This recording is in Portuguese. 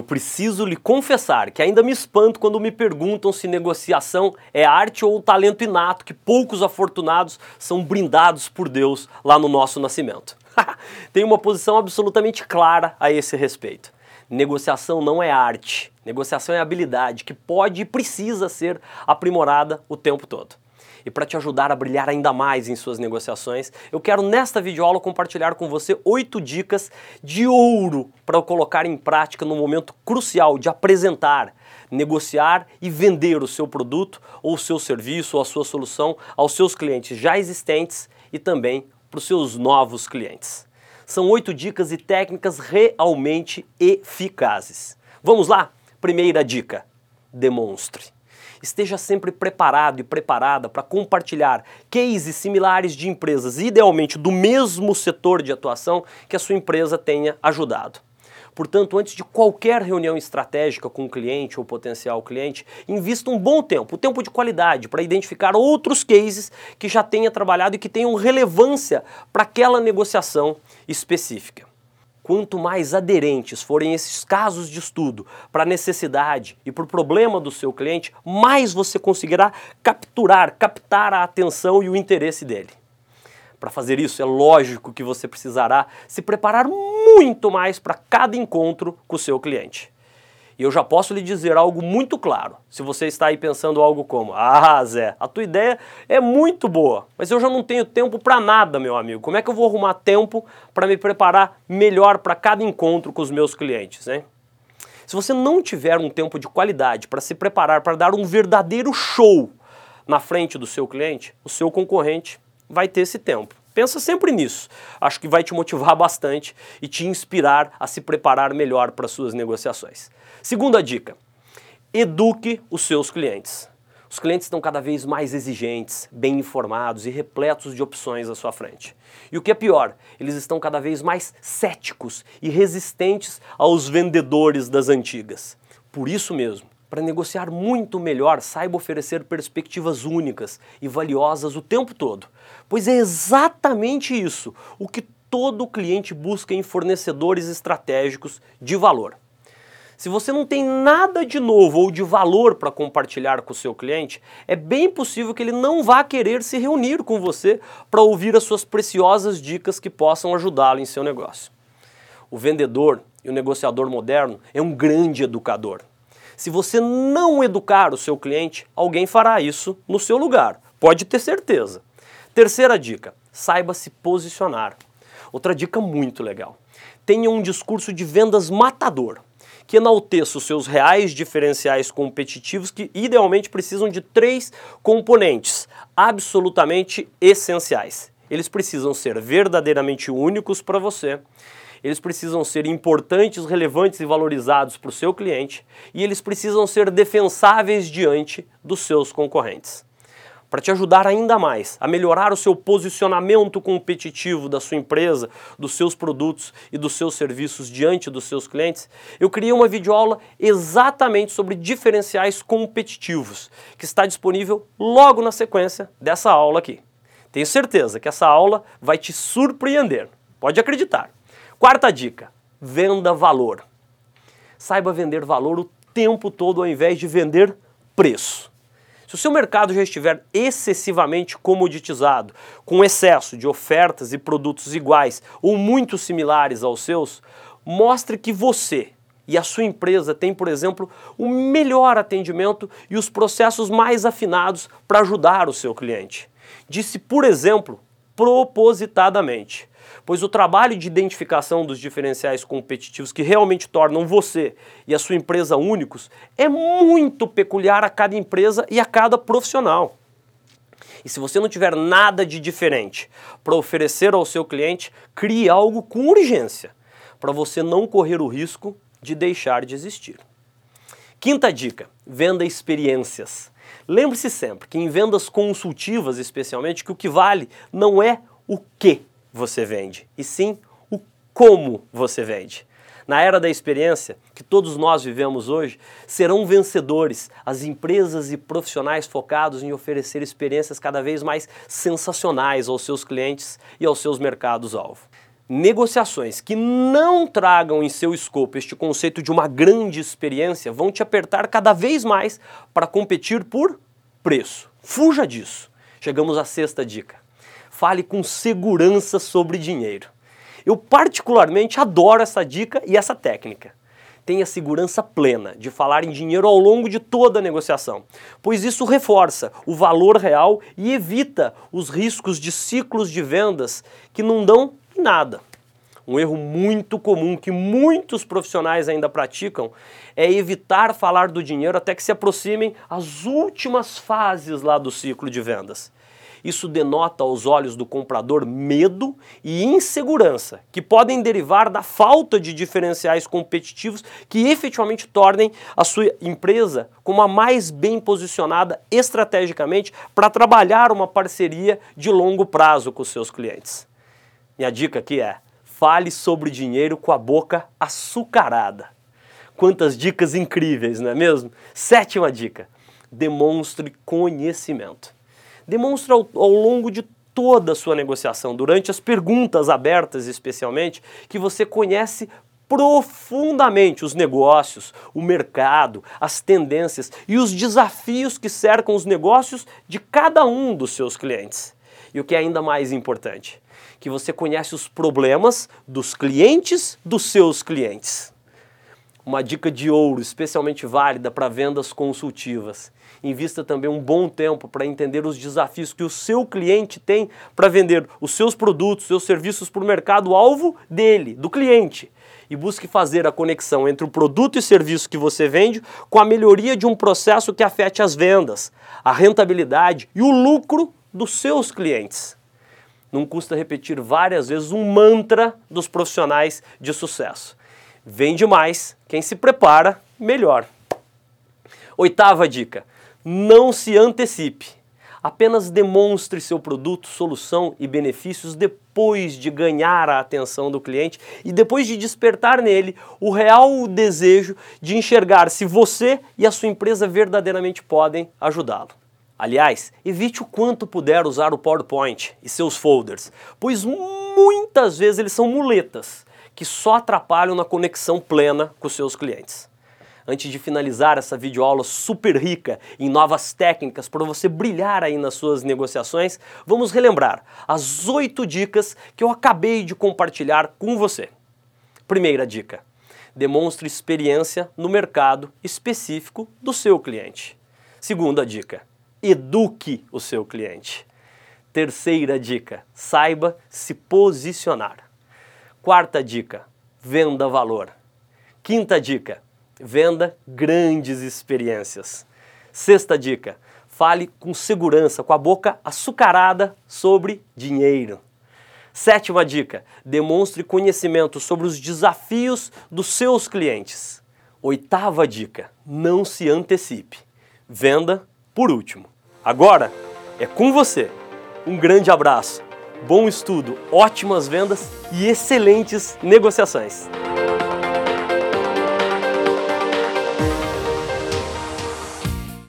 Eu preciso lhe confessar que ainda me espanto quando me perguntam se negociação é arte ou talento inato que poucos afortunados são brindados por Deus lá no nosso nascimento. Tenho uma posição absolutamente clara a esse respeito. Negociação não é arte, negociação é habilidade que pode e precisa ser aprimorada o tempo todo. E para te ajudar a brilhar ainda mais em suas negociações, eu quero nesta videoaula compartilhar com você oito dicas de ouro para colocar em prática no momento crucial de apresentar, negociar e vender o seu produto ou o seu serviço ou a sua solução aos seus clientes já existentes e também para os seus novos clientes. São oito dicas e técnicas realmente eficazes. Vamos lá? Primeira dica: demonstre. Esteja sempre preparado e preparada para compartilhar cases similares de empresas, idealmente do mesmo setor de atuação que a sua empresa tenha ajudado. Portanto, antes de qualquer reunião estratégica com o cliente ou potencial cliente, invista um bom tempo, um tempo de qualidade, para identificar outros cases que já tenha trabalhado e que tenham relevância para aquela negociação específica. Quanto mais aderentes forem esses casos de estudo para a necessidade e para o problema do seu cliente, mais você conseguirá capturar, captar a atenção e o interesse dele. Para fazer isso, é lógico que você precisará se preparar muito mais para cada encontro com o seu cliente. E eu já posso lhe dizer algo muito claro. Se você está aí pensando algo como: "Ah, Zé, a tua ideia é muito boa, mas eu já não tenho tempo para nada, meu amigo. Como é que eu vou arrumar tempo para me preparar melhor para cada encontro com os meus clientes, hein?" Se você não tiver um tempo de qualidade para se preparar para dar um verdadeiro show na frente do seu cliente, o seu concorrente vai ter esse tempo. Pensa sempre nisso. Acho que vai te motivar bastante e te inspirar a se preparar melhor para suas negociações. Segunda dica: eduque os seus clientes. Os clientes estão cada vez mais exigentes, bem informados e repletos de opções à sua frente. E o que é pior, eles estão cada vez mais céticos e resistentes aos vendedores das antigas. Por isso mesmo, para negociar muito melhor, saiba oferecer perspectivas únicas e valiosas o tempo todo. Pois é exatamente isso o que todo cliente busca em fornecedores estratégicos de valor. Se você não tem nada de novo ou de valor para compartilhar com o seu cliente, é bem possível que ele não vá querer se reunir com você para ouvir as suas preciosas dicas que possam ajudá-lo em seu negócio. O vendedor e o negociador moderno é um grande educador. Se você não educar o seu cliente, alguém fará isso no seu lugar. Pode ter certeza. Terceira dica: saiba se posicionar. Outra dica muito legal. Tenha um discurso de vendas matador que enalteça os seus reais diferenciais competitivos que idealmente precisam de três componentes absolutamente essenciais. Eles precisam ser verdadeiramente únicos para você, eles precisam ser importantes, relevantes e valorizados para o seu cliente e eles precisam ser defensáveis diante dos seus concorrentes para te ajudar ainda mais a melhorar o seu posicionamento competitivo da sua empresa, dos seus produtos e dos seus serviços diante dos seus clientes, eu criei uma videoaula exatamente sobre diferenciais competitivos, que está disponível logo na sequência dessa aula aqui. Tenho certeza que essa aula vai te surpreender. Pode acreditar. Quarta dica: venda valor. Saiba vender valor o tempo todo ao invés de vender preço. Se o seu mercado já estiver excessivamente comoditizado, com excesso de ofertas e produtos iguais ou muito similares aos seus, mostre que você e a sua empresa têm, por exemplo, o melhor atendimento e os processos mais afinados para ajudar o seu cliente. Disse, por exemplo, propositadamente pois o trabalho de identificação dos diferenciais competitivos que realmente tornam você e a sua empresa únicos é muito peculiar a cada empresa e a cada profissional. E se você não tiver nada de diferente para oferecer ao seu cliente, crie algo com urgência, para você não correr o risco de deixar de existir. Quinta dica: venda experiências. Lembre-se sempre que em vendas consultivas, especialmente, que o que vale não é o que você vende, e sim o como você vende. Na era da experiência, que todos nós vivemos hoje, serão vencedores as empresas e profissionais focados em oferecer experiências cada vez mais sensacionais aos seus clientes e aos seus mercados-alvo. Negociações que não tragam em seu escopo este conceito de uma grande experiência vão te apertar cada vez mais para competir por preço. Fuja disso. Chegamos à sexta dica. Fale com segurança sobre dinheiro. Eu particularmente adoro essa dica e essa técnica tenha segurança plena de falar em dinheiro ao longo de toda a negociação, pois isso reforça o valor real e evita os riscos de ciclos de vendas que não dão nada. Um erro muito comum que muitos profissionais ainda praticam é evitar falar do dinheiro até que se aproximem as últimas fases lá do ciclo de vendas. Isso denota aos olhos do comprador medo e insegurança, que podem derivar da falta de diferenciais competitivos que efetivamente tornem a sua empresa como a mais bem posicionada estrategicamente para trabalhar uma parceria de longo prazo com seus clientes. Minha dica aqui é: fale sobre dinheiro com a boca açucarada. Quantas dicas incríveis, não é mesmo? Sétima dica: demonstre conhecimento demonstra ao, ao longo de toda a sua negociação, durante as perguntas abertas especialmente, que você conhece profundamente os negócios, o mercado, as tendências e os desafios que cercam os negócios de cada um dos seus clientes. E o que é ainda mais importante, que você conhece os problemas dos clientes dos seus clientes. Uma dica de ouro especialmente válida para vendas consultivas invista também um bom tempo para entender os desafios que o seu cliente tem para vender os seus produtos, seus serviços para o mercado-alvo dele, do cliente. E busque fazer a conexão entre o produto e serviço que você vende com a melhoria de um processo que afete as vendas, a rentabilidade e o lucro dos seus clientes. Não custa repetir várias vezes um mantra dos profissionais de sucesso. Vende mais, quem se prepara, melhor. Oitava dica: não se antecipe. Apenas demonstre seu produto, solução e benefícios depois de ganhar a atenção do cliente e depois de despertar nele o real desejo de enxergar se você e a sua empresa verdadeiramente podem ajudá-lo. Aliás, evite o quanto puder usar o PowerPoint e seus folders, pois muitas vezes eles são muletas que só atrapalham na conexão plena com seus clientes antes de finalizar essa videoaula super rica em novas técnicas para você brilhar aí nas suas negociações, vamos relembrar as oito dicas que eu acabei de compartilhar com você. Primeira dica: demonstre experiência no mercado específico do seu cliente. Segunda dica: eduque o seu cliente. Terceira dica: saiba se posicionar. Quarta dica: venda valor. Quinta dica: Venda grandes experiências. Sexta dica: fale com segurança, com a boca açucarada sobre dinheiro. Sétima dica: demonstre conhecimento sobre os desafios dos seus clientes. Oitava dica: não se antecipe. Venda por último. Agora é com você. Um grande abraço, bom estudo, ótimas vendas e excelentes negociações.